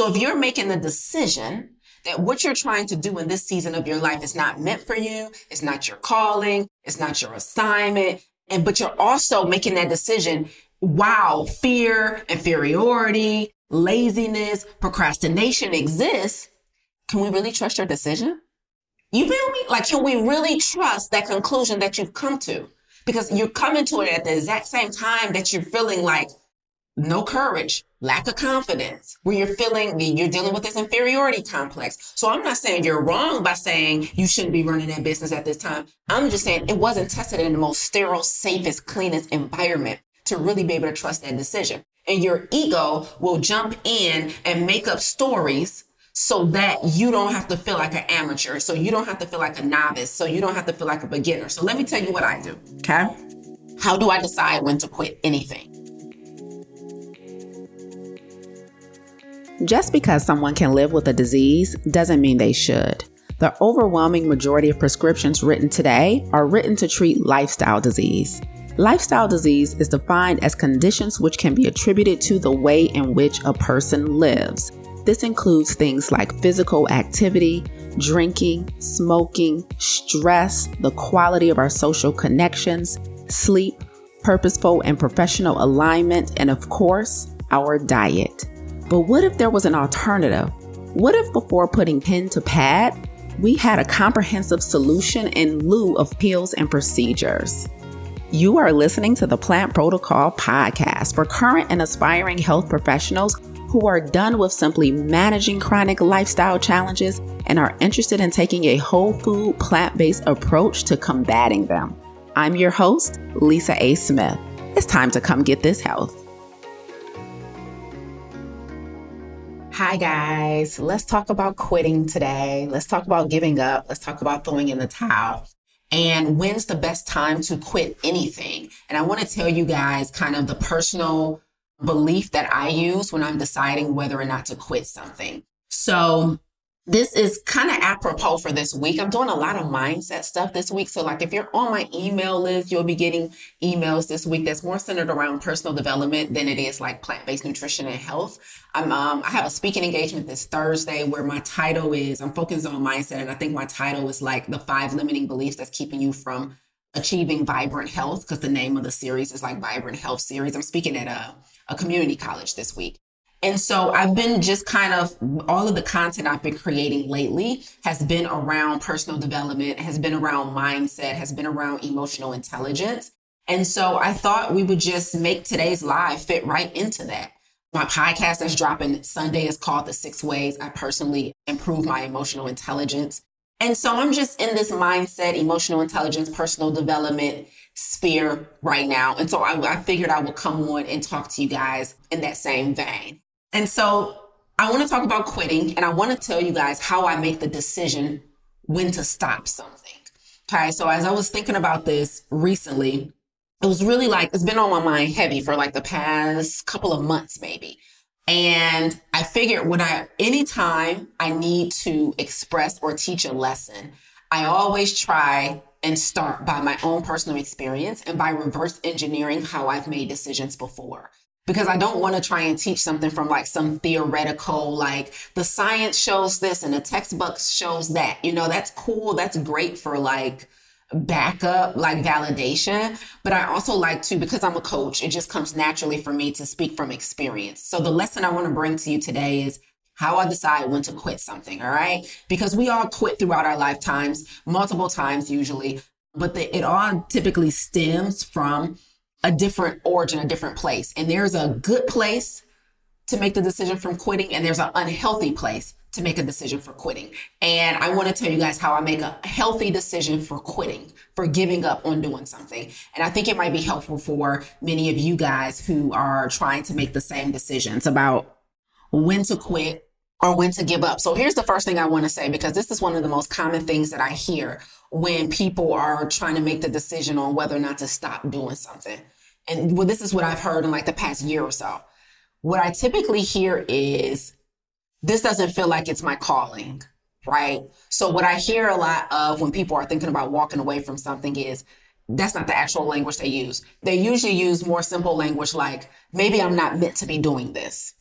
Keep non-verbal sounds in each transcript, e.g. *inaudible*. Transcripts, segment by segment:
So if you're making the decision that what you're trying to do in this season of your life is not meant for you, it's not your calling, it's not your assignment, and but you're also making that decision wow, fear, inferiority, laziness, procrastination exists, can we really trust your decision? You feel me? Like, can we really trust that conclusion that you've come to? Because you're coming to it at the exact same time that you're feeling like no courage, lack of confidence, where you're feeling you're dealing with this inferiority complex. So I'm not saying you're wrong by saying you shouldn't be running that business at this time. I'm just saying it wasn't tested in the most sterile, safest, cleanest environment to really be able to trust that decision. And your ego will jump in and make up stories so that you don't have to feel like an amateur. So you don't have to feel like a novice. So you don't have to feel like a beginner. So let me tell you what I do. Okay. How do I decide when to quit anything? Just because someone can live with a disease doesn't mean they should. The overwhelming majority of prescriptions written today are written to treat lifestyle disease. Lifestyle disease is defined as conditions which can be attributed to the way in which a person lives. This includes things like physical activity, drinking, smoking, stress, the quality of our social connections, sleep, purposeful and professional alignment, and of course, our diet. But what if there was an alternative? What if before putting pen to pad, we had a comprehensive solution in lieu of pills and procedures? You are listening to the Plant Protocol podcast for current and aspiring health professionals who are done with simply managing chronic lifestyle challenges and are interested in taking a whole food, plant based approach to combating them. I'm your host, Lisa A. Smith. It's time to come get this health. Hi, guys. Let's talk about quitting today. Let's talk about giving up. Let's talk about throwing in the towel. And when's the best time to quit anything? And I want to tell you guys kind of the personal belief that I use when I'm deciding whether or not to quit something. So this is kind of apropos for this week. I'm doing a lot of mindset stuff this week. So, like, if you're on my email list, you'll be getting emails this week that's more centered around personal development than it is like plant based nutrition and health. I'm, um, I have a speaking engagement this Thursday where my title is I'm focused on mindset, and I think my title is like the five limiting beliefs that's keeping you from achieving vibrant health because the name of the series is like Vibrant Health Series. I'm speaking at a, a community college this week. And so I've been just kind of all of the content I've been creating lately has been around personal development, has been around mindset, has been around emotional intelligence. And so I thought we would just make today's live fit right into that. My podcast that's dropping Sunday is called The Six Ways I Personally Improve My Emotional Intelligence. And so I'm just in this mindset, emotional intelligence, personal development sphere right now. And so I, I figured I would come on and talk to you guys in that same vein. And so I want to talk about quitting and I want to tell you guys how I make the decision when to stop something. Okay. So as I was thinking about this recently, it was really like, it's been on my mind heavy for like the past couple of months, maybe. And I figured when I, anytime I need to express or teach a lesson, I always try and start by my own personal experience and by reverse engineering how I've made decisions before because I don't want to try and teach something from like some theoretical, like the science shows this and the textbook shows that. You know, that's cool. That's great for like backup, like validation. But I also like to, because I'm a coach, it just comes naturally for me to speak from experience. So the lesson I want to bring to you today is how I decide when to quit something. All right. Because we all quit throughout our lifetimes, multiple times usually, but the, it all typically stems from a different origin, a different place. And there's a good place to make the decision from quitting, and there's an unhealthy place to make a decision for quitting. And I want to tell you guys how I make a healthy decision for quitting, for giving up on doing something. And I think it might be helpful for many of you guys who are trying to make the same decisions about when to quit or when to give up. So here's the first thing I want to say, because this is one of the most common things that I hear when people are trying to make the decision on whether or not to stop doing something. And well, this is what I've heard in like the past year or so. What I typically hear is this doesn't feel like it's my calling, right? So what I hear a lot of when people are thinking about walking away from something is that's not the actual language they use. They usually use more simple language like maybe I'm not meant to be doing this.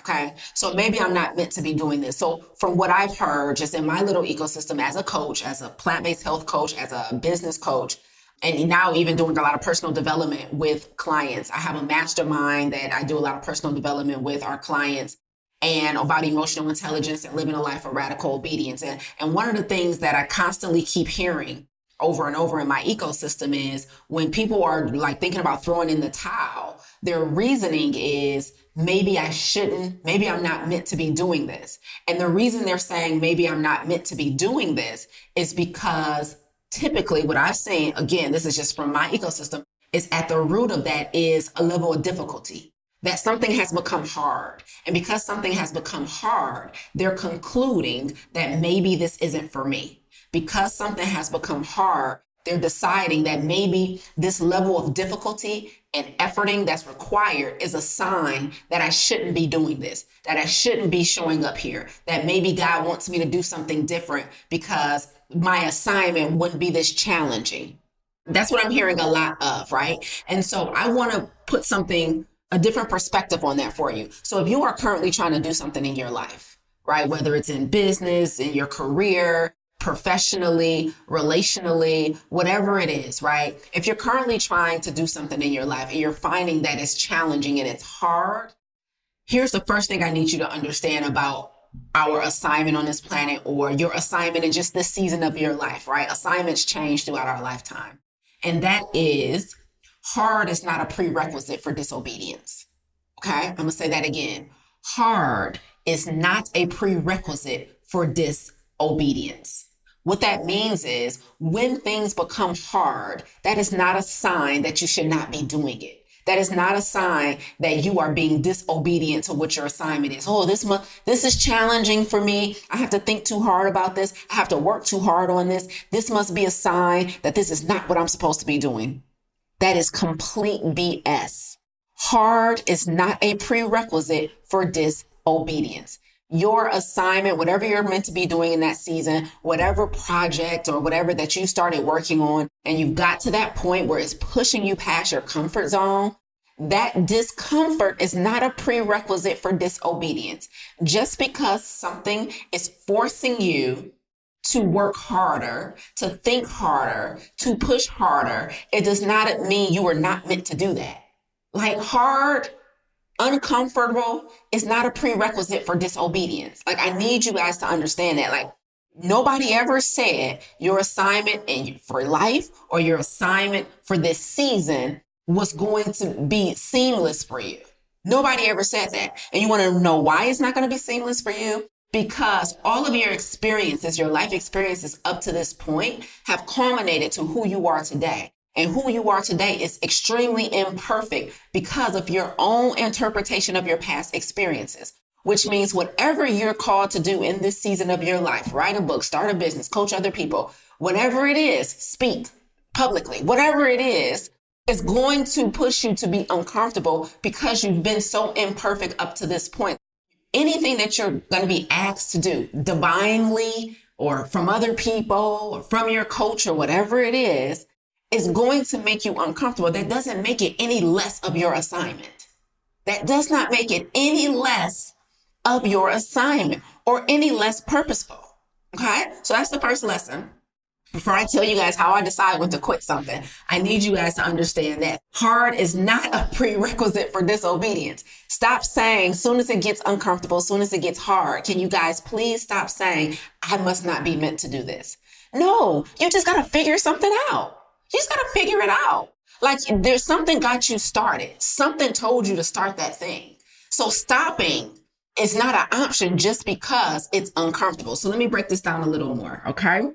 Okay. So mm-hmm. maybe I'm not meant to be doing this. So from what I've heard, just in my little ecosystem as a coach, as a plant-based health coach, as a business coach, and now even doing a lot of personal development with clients. I have a mastermind that I do a lot of personal development with our clients and about emotional intelligence and living a life of radical obedience. And, and one of the things that I constantly keep hearing over and over in my ecosystem is when people are like thinking about throwing in the towel, their reasoning is maybe I shouldn't, maybe I'm not meant to be doing this. And the reason they're saying maybe I'm not meant to be doing this is because typically what I've seen, again, this is just from my ecosystem, is at the root of that is a level of difficulty. That something has become hard. And because something has become hard, they're concluding that maybe this isn't for me. Because something has become hard, they're deciding that maybe this level of difficulty and efforting that's required is a sign that I shouldn't be doing this, that I shouldn't be showing up here, that maybe God wants me to do something different because my assignment wouldn't be this challenging. That's what I'm hearing a lot of, right? And so I want to put something, a different perspective on that for you. So if you are currently trying to do something in your life, right? Whether it's in business, in your career, professionally, relationally, whatever it is, right? If you're currently trying to do something in your life and you're finding that it's challenging and it's hard, here's the first thing I need you to understand about our assignment on this planet or your assignment in just this season of your life, right? Assignments change throughout our lifetime. And that is hard is not a prerequisite for disobedience. Okay? I'm going to say that again. Hard is not a prerequisite for disobedience. What that means is when things become hard, that is not a sign that you should not be doing it. That is not a sign that you are being disobedient to what your assignment is. Oh, this month, this is challenging for me. I have to think too hard about this. I have to work too hard on this. This must be a sign that this is not what I'm supposed to be doing. That is complete BS. Hard is not a prerequisite for disobedience your assignment, whatever you're meant to be doing in that season, whatever project or whatever that you started working on, and you've got to that point where it's pushing you past your comfort zone, that discomfort is not a prerequisite for disobedience. Just because something is forcing you to work harder, to think harder, to push harder, it does not mean you are not meant to do that. Like hard uncomfortable is not a prerequisite for disobedience. Like I need you guys to understand that. Like nobody ever said your assignment and for life or your assignment for this season was going to be seamless for you. Nobody ever said that. And you want to know why it's not going to be seamless for you? Because all of your experiences, your life experiences up to this point have culminated to who you are today. And who you are today is extremely imperfect because of your own interpretation of your past experiences, which means whatever you're called to do in this season of your life, write a book, start a business, coach other people, whatever it is, speak publicly, whatever it is, is going to push you to be uncomfortable because you've been so imperfect up to this point. Anything that you're going to be asked to do divinely or from other people or from your coach or whatever it is, is going to make you uncomfortable, that doesn't make it any less of your assignment. That does not make it any less of your assignment or any less purposeful. Okay. So that's the first lesson. Before I tell you guys how I decide when to quit something, I need you guys to understand that hard is not a prerequisite for disobedience. Stop saying, soon as it gets uncomfortable, soon as it gets hard, can you guys please stop saying, I must not be meant to do this? No, you just got to figure something out. You just got to figure it out. Like there's something got you started. Something told you to start that thing. So stopping is not an option just because it's uncomfortable. So let me break this down a little more. Okay.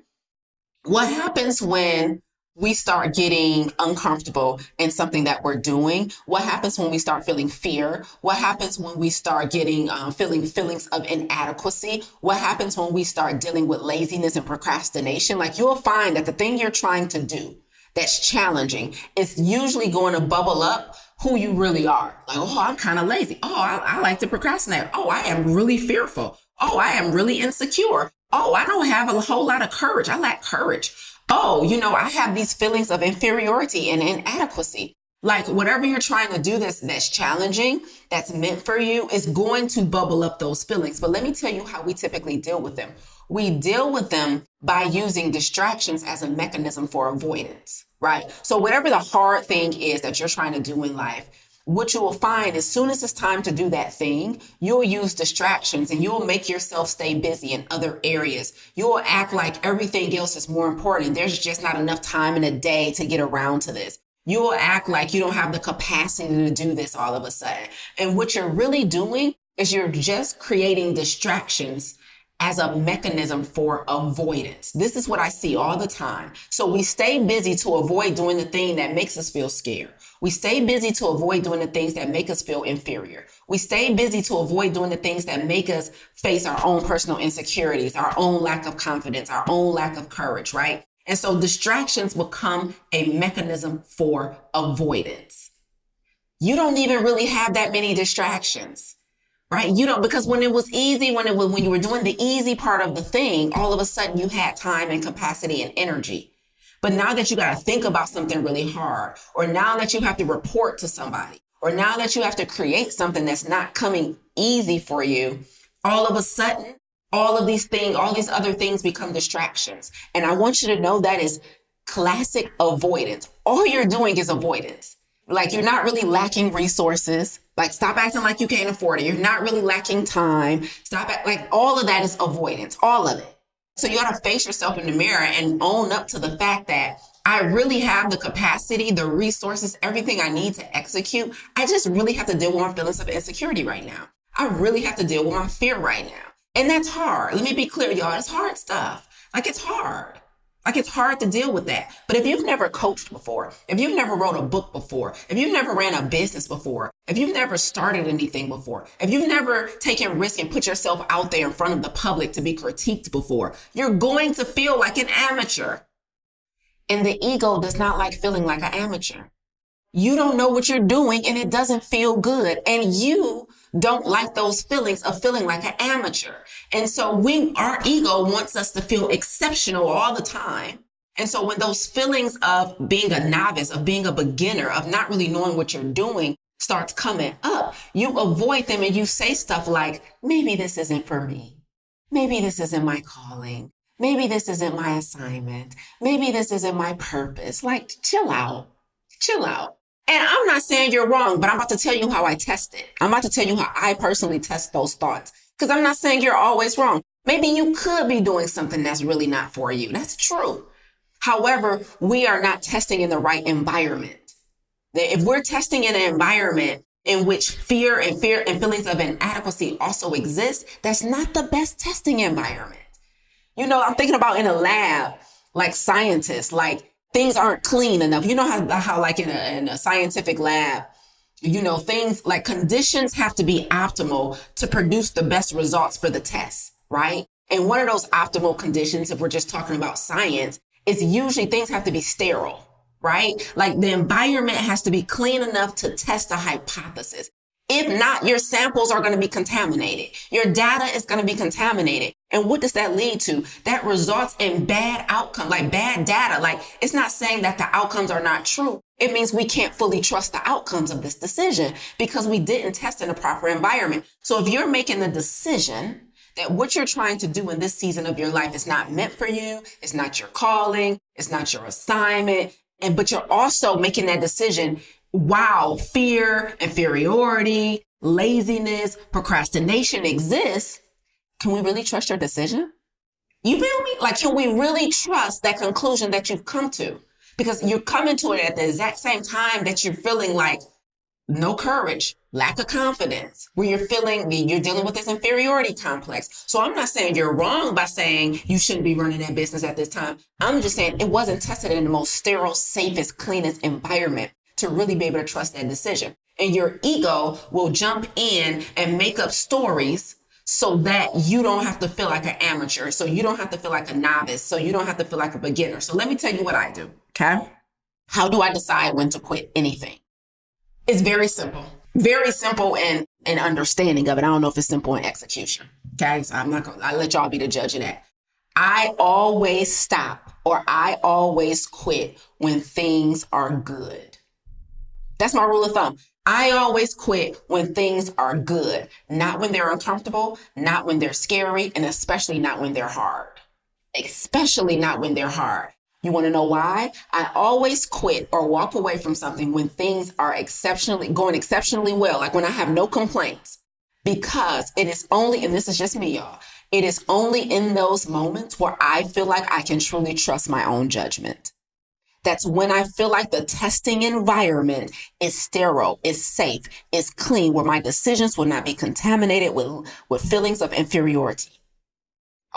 What happens when we start getting uncomfortable in something that we're doing? What happens when we start feeling fear? What happens when we start getting um, feeling feelings of inadequacy? What happens when we start dealing with laziness and procrastination? Like you'll find that the thing you're trying to do that's challenging, it's usually going to bubble up who you really are. Like, oh, I'm kind of lazy. Oh, I, I like to procrastinate. Oh, I am really fearful. Oh, I am really insecure. Oh, I don't have a whole lot of courage. I lack courage. Oh, you know, I have these feelings of inferiority and inadequacy. Like whatever you're trying to do that's that's challenging, that's meant for you, is going to bubble up those feelings. But let me tell you how we typically deal with them. We deal with them by using distractions as a mechanism for avoidance, right? So whatever the hard thing is that you're trying to do in life, what you will find as soon as it's time to do that thing, you'll use distractions and you'll make yourself stay busy in other areas. You'll act like everything else is more important. There's just not enough time in a day to get around to this. You'll act like you don't have the capacity to do this all of a sudden. And what you're really doing is you're just creating distractions as a mechanism for avoidance. This is what I see all the time. So we stay busy to avoid doing the thing that makes us feel scared. We stay busy to avoid doing the things that make us feel inferior. We stay busy to avoid doing the things that make us face our own personal insecurities, our own lack of confidence, our own lack of courage, right? And so distractions become a mechanism for avoidance. You don't even really have that many distractions right? You don't, because when it was easy, when it was, when you were doing the easy part of the thing, all of a sudden you had time and capacity and energy. But now that you got to think about something really hard, or now that you have to report to somebody, or now that you have to create something that's not coming easy for you, all of a sudden, all of these things, all these other things become distractions. And I want you to know that is classic avoidance. All you're doing is avoidance. Like you're not really lacking resources. Like stop acting like you can't afford it. You're not really lacking time. Stop at like all of that is avoidance, all of it. So you got to face yourself in the mirror and own up to the fact that I really have the capacity, the resources, everything I need to execute. I just really have to deal with my feelings of insecurity right now. I really have to deal with my fear right now. And that's hard. Let me be clear, y'all. It's hard stuff. Like it's hard. Like it's hard to deal with that. But if you've never coached before, if you've never wrote a book before, if you've never ran a business before, if you've never started anything before, if you've never taken risk and put yourself out there in front of the public to be critiqued before, you're going to feel like an amateur. And the ego does not like feeling like an amateur. You don't know what you're doing and it doesn't feel good. And you don't like those feelings of feeling like an amateur. And so we, our ego wants us to feel exceptional all the time. And so when those feelings of being a novice, of being a beginner, of not really knowing what you're doing starts coming up, you avoid them and you say stuff like, maybe this isn't for me. Maybe this isn't my calling. Maybe this isn't my assignment. Maybe this isn't my purpose. Like, chill out. Chill out. And I'm not saying you're wrong, but I'm about to tell you how I test it. I'm about to tell you how I personally test those thoughts. Because I'm not saying you're always wrong. Maybe you could be doing something that's really not for you. That's true. However, we are not testing in the right environment. If we're testing in an environment in which fear and fear and feelings of inadequacy also exist, that's not the best testing environment. You know, I'm thinking about in a lab, like scientists, like things aren't clean enough. You know how, how like in a, in a scientific lab, you know, things like conditions have to be optimal to produce the best results for the test, right? And one of those optimal conditions, if we're just talking about science, is usually things have to be sterile, right? Like the environment has to be clean enough to test a hypothesis. If not, your samples are going to be contaminated. Your data is going to be contaminated. And what does that lead to? That results in bad outcome, like bad data. Like it's not saying that the outcomes are not true. It means we can't fully trust the outcomes of this decision because we didn't test in a proper environment. So if you're making the decision that what you're trying to do in this season of your life is not meant for you, it's not your calling, it's not your assignment, and but you're also making that decision wow, fear, inferiority, laziness, procrastination exists, can we really trust your decision? You feel me? Like, can we really trust that conclusion that you've come to? Because you're coming to it at the exact same time that you're feeling like no courage, lack of confidence, where you're feeling you're dealing with this inferiority complex. So I'm not saying you're wrong by saying you shouldn't be running that business at this time. I'm just saying it wasn't tested in the most sterile, safest, cleanest environment to really be able to trust that decision. And your ego will jump in and make up stories so that you don't have to feel like an amateur. So you don't have to feel like a novice. So you don't have to feel like a beginner. So let me tell you what I do. Okay. How do I decide when to quit anything? It's very simple. Very simple in, in understanding of it. I don't know if it's simple in execution. Okay. So I'm not to, I let y'all be the judge of that. I always stop or I always quit when things are good. That's my rule of thumb. I always quit when things are good, not when they're uncomfortable, not when they're scary, and especially not when they're hard. Especially not when they're hard. You want to know why? I always quit or walk away from something when things are exceptionally going exceptionally well, like when I have no complaints. Because it is only, and this is just me, y'all, it is only in those moments where I feel like I can truly trust my own judgment. That's when I feel like the testing environment is sterile, is safe, is clean, where my decisions will not be contaminated with, with feelings of inferiority.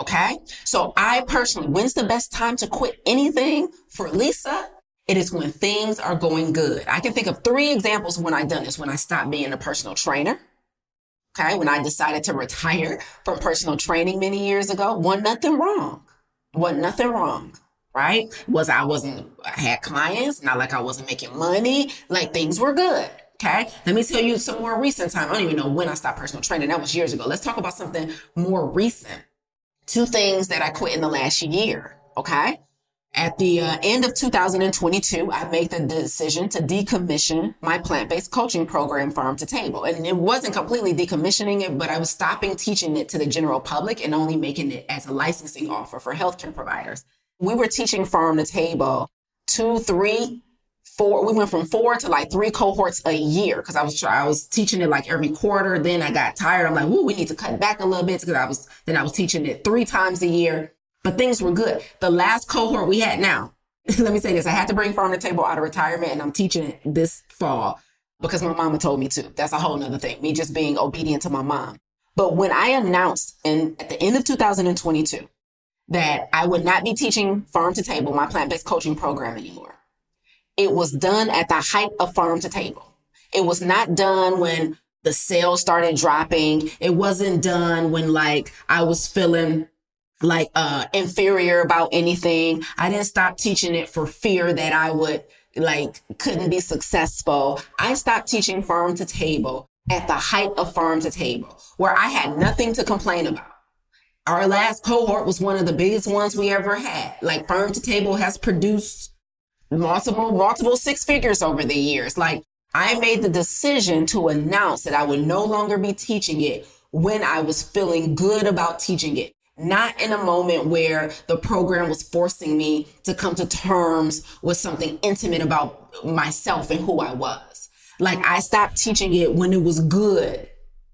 Okay. So I personally, when's the best time to quit anything for Lisa? It is when things are going good. I can think of three examples when I've done this. When I stopped being a personal trainer. Okay. When I decided to retire from personal training many years ago, one, nothing wrong. One, nothing wrong right? Was I wasn't, I had clients, not like I wasn't making money, like things were good. Okay. Let me tell you some more recent time. I don't even know when I stopped personal training. That was years ago. Let's talk about something more recent. Two things that I quit in the last year. Okay. At the uh, end of 2022, I made the decision to decommission my plant-based coaching program, Farm to Table. And it wasn't completely decommissioning it, but I was stopping teaching it to the general public and only making it as a licensing offer for healthcare providers we were teaching farm to table two, three, four. We went from four to like three cohorts a year because I was I was teaching it like every quarter. Then I got tired. I'm like, "Ooh, we need to cut back a little bit because I was then I was teaching it three times a year. But things were good. The last cohort we had now. *laughs* let me say this: I had to bring farm to table out of retirement, and I'm teaching it this fall because my mama told me to. That's a whole nother thing. Me just being obedient to my mom. But when I announced in at the end of 2022 that I would not be teaching farm to table, my plant based coaching program anymore. It was done at the height of farm to table. It was not done when the sales started dropping. It wasn't done when like I was feeling like uh inferior about anything. I didn't stop teaching it for fear that I would like couldn't be successful. I stopped teaching farm to table at the height of farm to table where I had nothing to complain about our last cohort was one of the biggest ones we ever had. Like Farm to Table has produced multiple, multiple six figures over the years. Like I made the decision to announce that I would no longer be teaching it when I was feeling good about teaching it. Not in a moment where the program was forcing me to come to terms with something intimate about myself and who I was. Like I stopped teaching it when it was good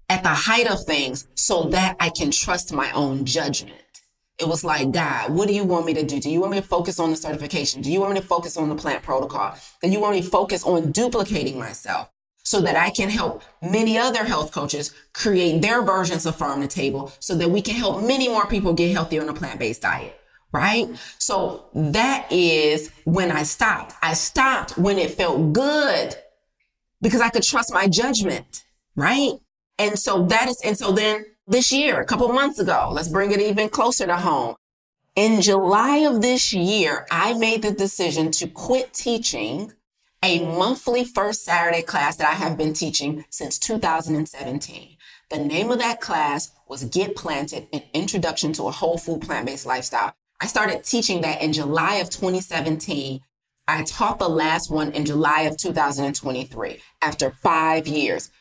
at the height of things so that I can trust my own judgment. It was like, God, what do you want me to do? Do you want me to focus on the certification? Do you want me to focus on the plant protocol? Do you want me to focus on duplicating myself so that I can help many other health coaches create their versions of farm to table so that we can help many more people get healthier on a plant-based diet? Right? So that is when I stopped. I stopped when it felt good because I could trust my judgment, right? And so that is, and so then this year, a couple months ago, let's bring it even closer to home. In July of this year, I made the decision to quit teaching a monthly first Saturday class that I have been teaching since 2017. The name of that class was Get Planted, an introduction to a whole food plant-based lifestyle. I started teaching that in July of 2017. I taught the last one in July of 2023 after five years.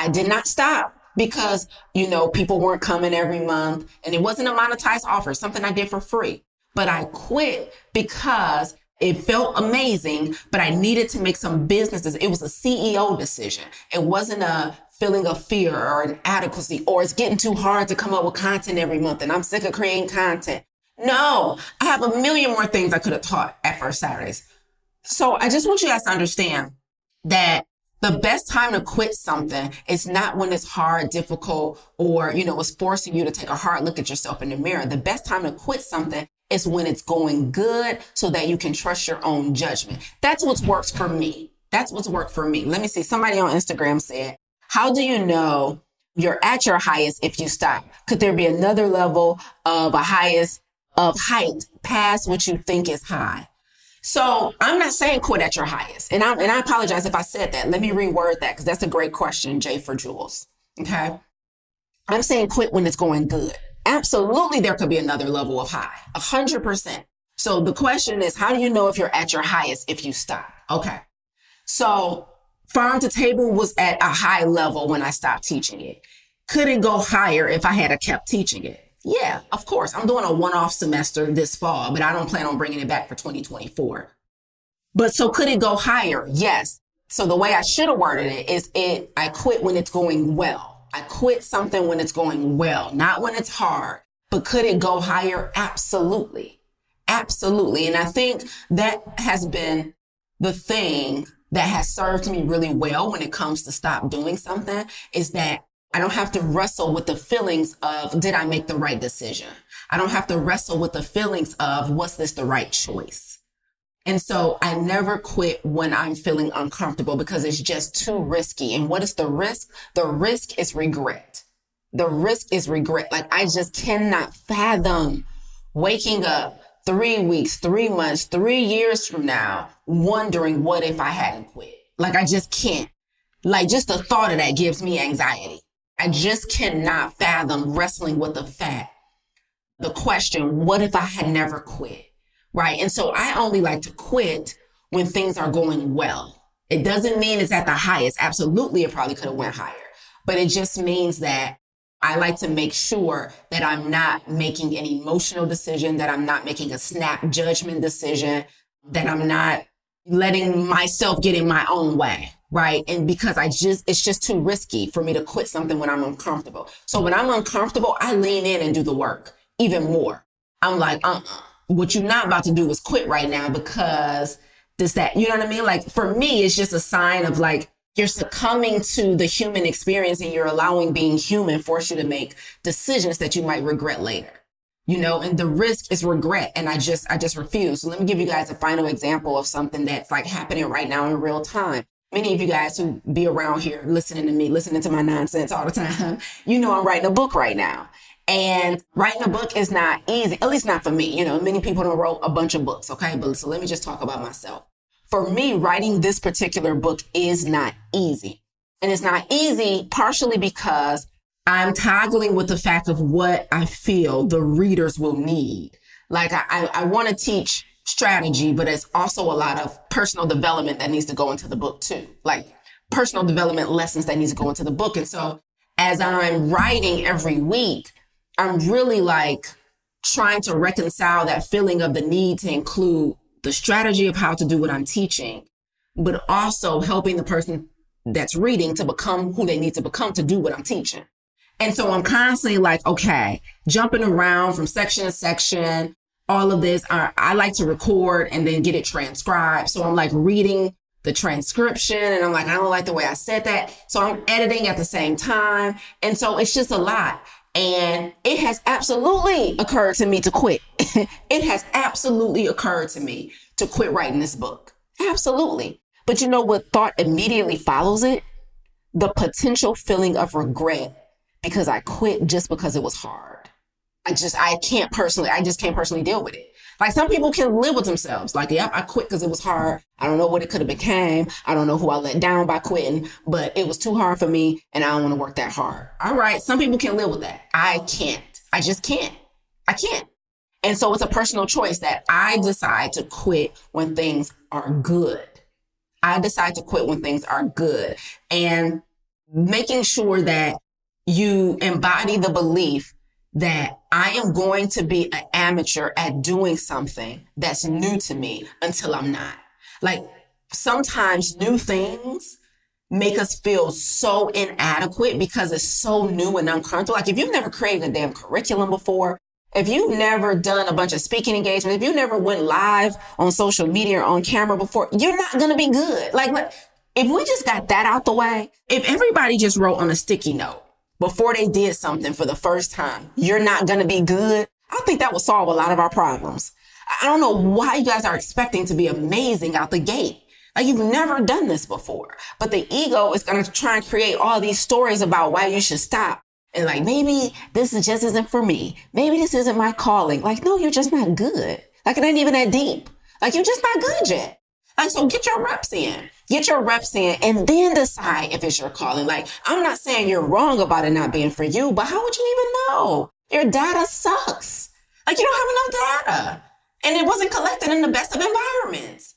I did not stop because, you know, people weren't coming every month and it wasn't a monetized offer, something I did for free. But I quit because it felt amazing, but I needed to make some businesses. It was a CEO decision. It wasn't a feeling of fear or inadequacy or it's getting too hard to come up with content every month and I'm sick of creating content. No, I have a million more things I could have taught at First Saturdays. So I just want you guys to understand that the best time to quit something is not when it's hard, difficult, or, you know, it's forcing you to take a hard look at yourself in the mirror. The best time to quit something is when it's going good so that you can trust your own judgment. That's what's worked for me. That's what's worked for me. Let me see. Somebody on Instagram said, how do you know you're at your highest if you stop? Could there be another level of a highest of height past what you think is high? So I'm not saying quit at your highest. And I and I apologize if I said that. Let me reword that because that's a great question, Jay for Jules. Okay. I'm saying quit when it's going good. Absolutely, there could be another level of high, a hundred percent. So the question is, how do you know if you're at your highest if you stop? Okay. So farm to table was at a high level when I stopped teaching it. Could it go higher if I had kept teaching it? Yeah, of course. I'm doing a one off semester this fall, but I don't plan on bringing it back for 2024. But so could it go higher? Yes. So the way I should have worded it is it, I quit when it's going well. I quit something when it's going well, not when it's hard. But could it go higher? Absolutely. Absolutely. And I think that has been the thing that has served me really well when it comes to stop doing something is that I don't have to wrestle with the feelings of, did I make the right decision? I don't have to wrestle with the feelings of, was this the right choice? And so I never quit when I'm feeling uncomfortable because it's just too risky. And what is the risk? The risk is regret. The risk is regret. Like I just cannot fathom waking up three weeks, three months, three years from now, wondering what if I hadn't quit. Like I just can't. Like just the thought of that gives me anxiety. I just cannot fathom wrestling with the fact, the question, what if I had never quit? Right. And so I only like to quit when things are going well. It doesn't mean it's at the highest. Absolutely, it probably could have went higher, but it just means that I like to make sure that I'm not making an emotional decision, that I'm not making a snap judgment decision, that I'm not letting myself get in my own way right? And because I just, it's just too risky for me to quit something when I'm uncomfortable. So when I'm uncomfortable, I lean in and do the work even more. I'm like, uh uh What you're not about to do is quit right now because this, that, you know what I mean? Like for me, it's just a sign of like, you're succumbing to the human experience and you're allowing being human force you to make decisions that you might regret later you know and the risk is regret and i just i just refuse so let me give you guys a final example of something that's like happening right now in real time many of you guys who be around here listening to me, listening to my nonsense all the time, *laughs* you know I'm writing a book right now. And writing a book is not easy, at least not for me. You know, many people don't wrote a bunch of books, okay? But so let me just talk about myself. For me, writing this particular book is not easy. And it's not easy partially because I'm toggling with the fact of what I feel the readers will need. Like I, I, want to teach strategy, but it's also a lot of personal development that needs to go into the book too. Like personal development lessons that needs to go into the book. And so as I'm writing every week, I'm really like trying to reconcile that feeling of the need to include the strategy of how to do what I'm teaching, but also helping the person that's reading to become who they need to become to do what I'm teaching. And so I'm constantly like, okay, jumping around from section to section, all of this. I, I like to record and then get it transcribed. So I'm like reading the transcription and I'm like, I don't like the way I said that. So I'm editing at the same time. And so it's just a lot. And it has absolutely occurred to me to quit. *laughs* it has absolutely occurred to me to quit writing this book. Absolutely. But you know what thought immediately follows it? The potential feeling of regret because I quit just because it was hard. I just, I can't personally, I just can't personally deal with it. Like some people can live with themselves. Like, yep, I quit because it was hard. I don't know what it could have became. I don't know who I let down by quitting, but it was too hard for me and I don't want to work that hard. All right. Some people can live with that. I can't. I just can't. I can't. And so it's a personal choice that I decide to quit when things are good. I decide to quit when things are good and making sure that you embody the belief that I am going to be an amateur at doing something that's new to me until I'm not. Like sometimes new things make us feel so inadequate because it's so new and uncomfortable. Like if you've never created a damn curriculum before, if you've never done a bunch of speaking engagements, if you never went live on social media or on camera before, you're not going to be good. Like, if we just got that out the way, if everybody just wrote on a sticky note, before they did something for the first time, you're not going to be good. I think that would solve a lot of our problems. I don't know why you guys are expecting to be amazing out the gate. Like you've never done this before, but the ego is going to try and create all these stories about why you should stop. And like, maybe this is just isn't for me. Maybe this isn't my calling. Like, no, you're just not good. Like it ain't even that deep. Like you're just not good yet. Like, so get your reps in, get your reps in, and then decide if it's your calling. Like, I'm not saying you're wrong about it not being for you, but how would you even know? Your data sucks. Like, you don't have enough data. And it wasn't collected in the best of environments.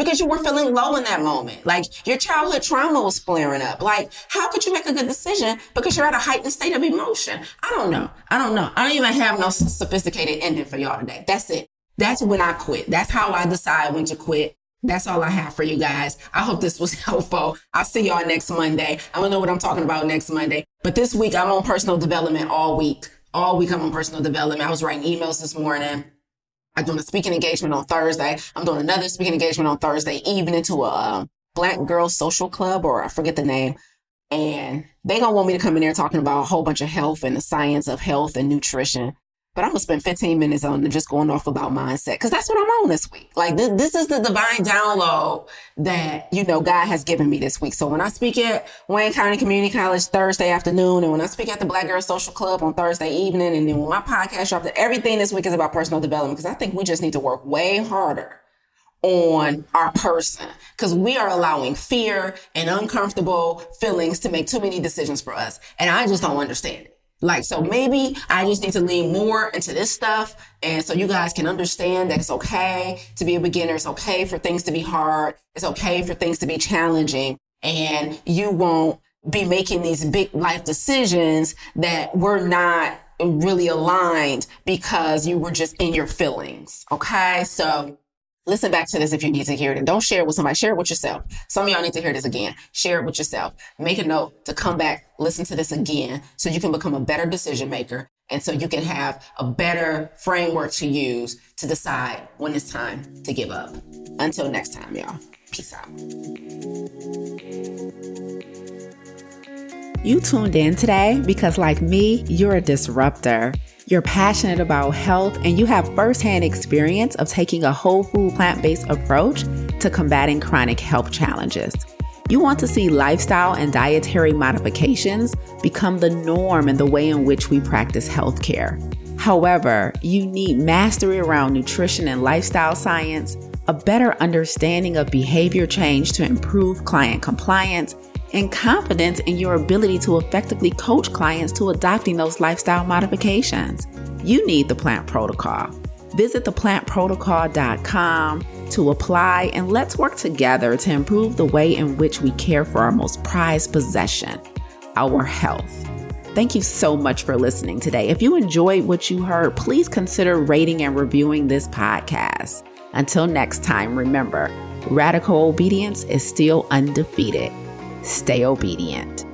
because you were feeling low in that moment. Like your childhood trauma was flaring up. Like, how could you make a good decision because you're at a heightened state of emotion? I don't know. I don't know. I don't even have no sophisticated ending for y'all today. That's it. That's when I quit. That's how I decide when to quit. That's all I have for you guys. I hope this was *laughs* helpful. I'll see y'all next Monday. I don't know what I'm talking about next Monday, but this week I'm on personal development all week. All week I'm on personal development. I was writing emails this morning. I'm doing a speaking engagement on Thursday. I'm doing another speaking engagement on Thursday evening to a um, Black girl Social Club, or I forget the name. And they gonna want me to come in there talking about a whole bunch of health and the science of health and nutrition. But I'm gonna spend 15 minutes on just going off about mindset because that's what I'm on this week. Like th- this is the divine download that you know God has given me this week. So when I speak at Wayne County Community College Thursday afternoon, and when I speak at the Black Girl Social Club on Thursday evening, and then when my podcast drops, everything this week is about personal development because I think we just need to work way harder on our person because we are allowing fear and uncomfortable feelings to make too many decisions for us, and I just don't understand it. Like, so maybe I just need to lean more into this stuff. And so you guys can understand that it's okay to be a beginner. It's okay for things to be hard. It's okay for things to be challenging. And you won't be making these big life decisions that were not really aligned because you were just in your feelings. Okay. So Listen back to this if you need to hear it. And don't share it with somebody. Share it with yourself. Some of y'all need to hear this again. Share it with yourself. Make a note to come back, listen to this again so you can become a better decision maker. And so you can have a better framework to use to decide when it's time to give up. Until next time, y'all. Peace out. You tuned in today because, like me, you're a disruptor. You're passionate about health and you have firsthand experience of taking a whole food plant based approach to combating chronic health challenges. You want to see lifestyle and dietary modifications become the norm in the way in which we practice healthcare. However, you need mastery around nutrition and lifestyle science, a better understanding of behavior change to improve client compliance, and confidence in your ability to effectively coach clients to adopting those lifestyle modifications. You need the plant protocol. Visit theplantprotocol.com to apply and let's work together to improve the way in which we care for our most prized possession, our health. Thank you so much for listening today. If you enjoyed what you heard, please consider rating and reviewing this podcast. Until next time, remember, radical obedience is still undefeated. Stay obedient.